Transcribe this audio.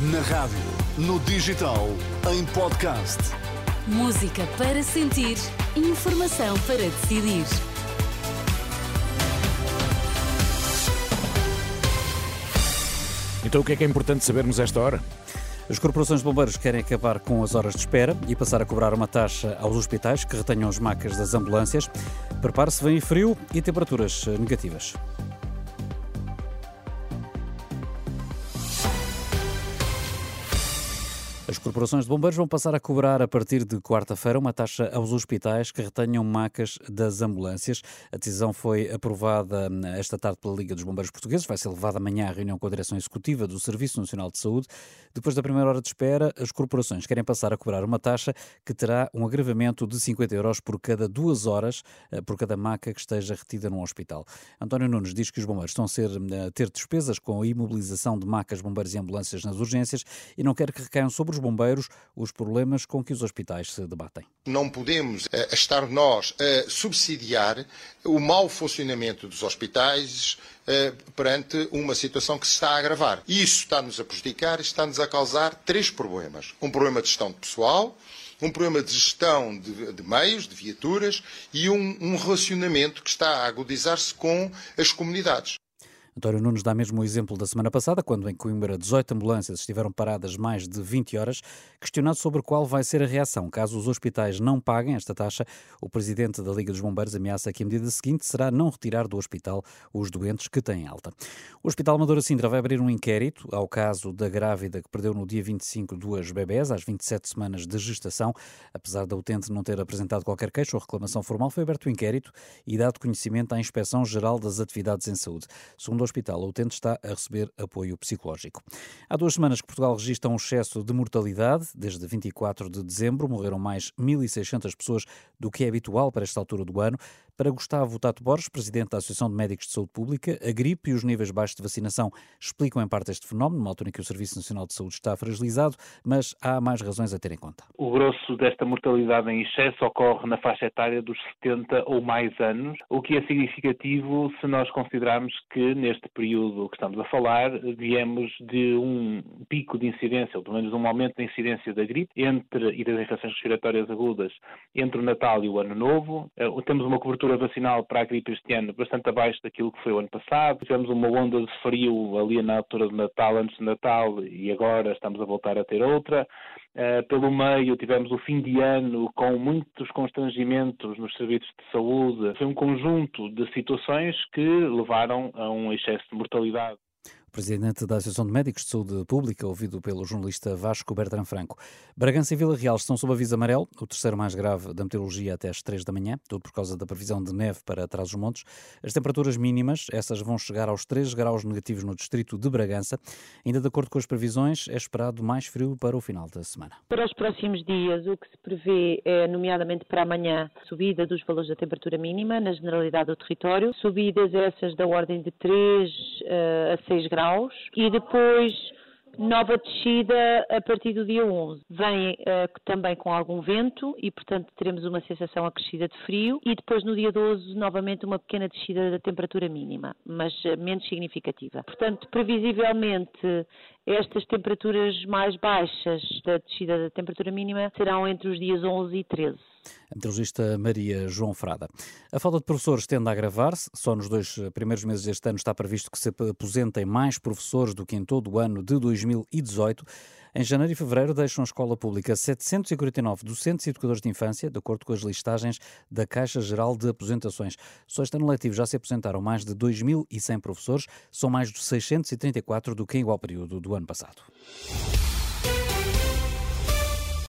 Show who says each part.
Speaker 1: Na rádio, no digital, em podcast.
Speaker 2: Música para sentir, informação para decidir.
Speaker 3: Então o que é que é importante sabermos a esta hora?
Speaker 4: As corporações de bombeiros querem acabar com as horas de espera e passar a cobrar uma taxa aos hospitais que retenham as macas das ambulâncias. Prepare-se, vem frio e temperaturas negativas. As corporações de bombeiros vão passar a cobrar a partir de quarta-feira uma taxa aos hospitais que retenham macas das ambulâncias. A decisão foi aprovada esta tarde pela Liga dos Bombeiros Portugueses. Vai ser levada amanhã à reunião com a Direção Executiva do Serviço Nacional de Saúde. Depois da primeira hora de espera, as corporações querem passar a cobrar uma taxa que terá um agravamento de 50 euros por cada duas horas eh, por cada maca que esteja retida num hospital. António Nunes diz que os bombeiros estão a, ser, a ter despesas com a imobilização de macas, bombeiros e ambulâncias nas urgências e não quer que recaiam sobre os bombeiros os problemas com que os hospitais se debatem.
Speaker 5: Não podemos uh, estar nós a subsidiar o mau funcionamento dos hospitais uh, perante uma situação que se está a agravar. Isso está-nos a prejudicar está-nos a causar três problemas. Um problema de gestão de pessoal, um problema de gestão de, de meios, de viaturas e um, um relacionamento que está a agudizar-se com as comunidades.
Speaker 4: António Nunes dá mesmo o exemplo da semana passada, quando em Coimbra 18 ambulâncias estiveram paradas mais de 20 horas. Questionado sobre qual vai ser a reação caso os hospitais não paguem esta taxa, o presidente da Liga dos Bombeiros ameaça que a medida seguinte será não retirar do hospital os doentes que têm alta. O Hospital Amadora Sintra vai abrir um inquérito ao caso da grávida que perdeu no dia 25 duas bebés, às 27 semanas de gestação. Apesar da utente não ter apresentado qualquer queixa ou reclamação formal, foi aberto o inquérito e dado conhecimento à Inspeção Geral das Atividades em Saúde. Segundo do hospital, o utente está a receber apoio psicológico. Há duas semanas que Portugal registra um excesso de mortalidade. Desde 24 de dezembro morreram mais 1.600 pessoas do que é habitual para esta altura do ano. Para Gustavo Tato Borges, presidente da Associação de Médicos de Saúde Pública, a gripe e os níveis baixos de vacinação explicam em parte este fenómeno, numa altura em que o Serviço Nacional de Saúde está fragilizado, mas há mais razões a ter em conta.
Speaker 6: O grosso desta mortalidade em excesso ocorre na faixa etária dos 70 ou mais anos, o que é significativo se nós considerarmos que neste período que estamos a falar viemos de um pico de incidência, ou pelo menos um aumento da incidência da gripe entre, e das infecções respiratórias agudas entre o Natal e o Ano Novo. Eh, temos uma cobertura cobertura vacinal para a gripe este ano bastante abaixo daquilo que foi o ano passado. Tivemos uma onda de frio ali na altura de Natal, antes de Natal, e agora estamos a voltar a ter outra. Uh, pelo meio tivemos o fim de ano com muitos constrangimentos nos serviços de saúde. Foi um conjunto de situações que levaram a um excesso de mortalidade
Speaker 4: presidente da Associação de Médicos de Saúde Pública, ouvido pelo jornalista Vasco Bertrand Franco. Bragança e Vila Real estão sob aviso amarelo, o terceiro mais grave da meteorologia até às 3 da manhã, tudo por causa da previsão de neve para trás dos montes. As temperaturas mínimas, essas vão chegar aos 3 graus negativos no distrito de Bragança. Ainda de acordo com as previsões, é esperado mais frio para o final da semana.
Speaker 7: Para os próximos dias, o que se prevê é, nomeadamente para amanhã, subida dos valores da temperatura mínima na generalidade do território, subidas essas da ordem de 3 uh, a 6 graus graus e depois nova descida a partir do dia 11. Vem uh, também com algum vento e, portanto, teremos uma sensação acrescida de frio e depois no dia 12 novamente uma pequena descida da temperatura mínima, mas uh, menos significativa. Portanto, previsivelmente estas temperaturas mais baixas da descida da temperatura mínima serão entre os dias 11 e 13.
Speaker 4: A meteorologista Maria João Frada. A falta de professores tende a agravar-se. Só nos dois primeiros meses deste ano está previsto que se aposentem mais professores do que em todo o ano de 2018. Em janeiro e fevereiro deixam a escola pública 749 docentes e educadores de infância, de acordo com as listagens da Caixa Geral de Aposentações. Só este ano letivo já se aposentaram mais de 2.100 professores, são mais de 634 do que em igual período do ano passado.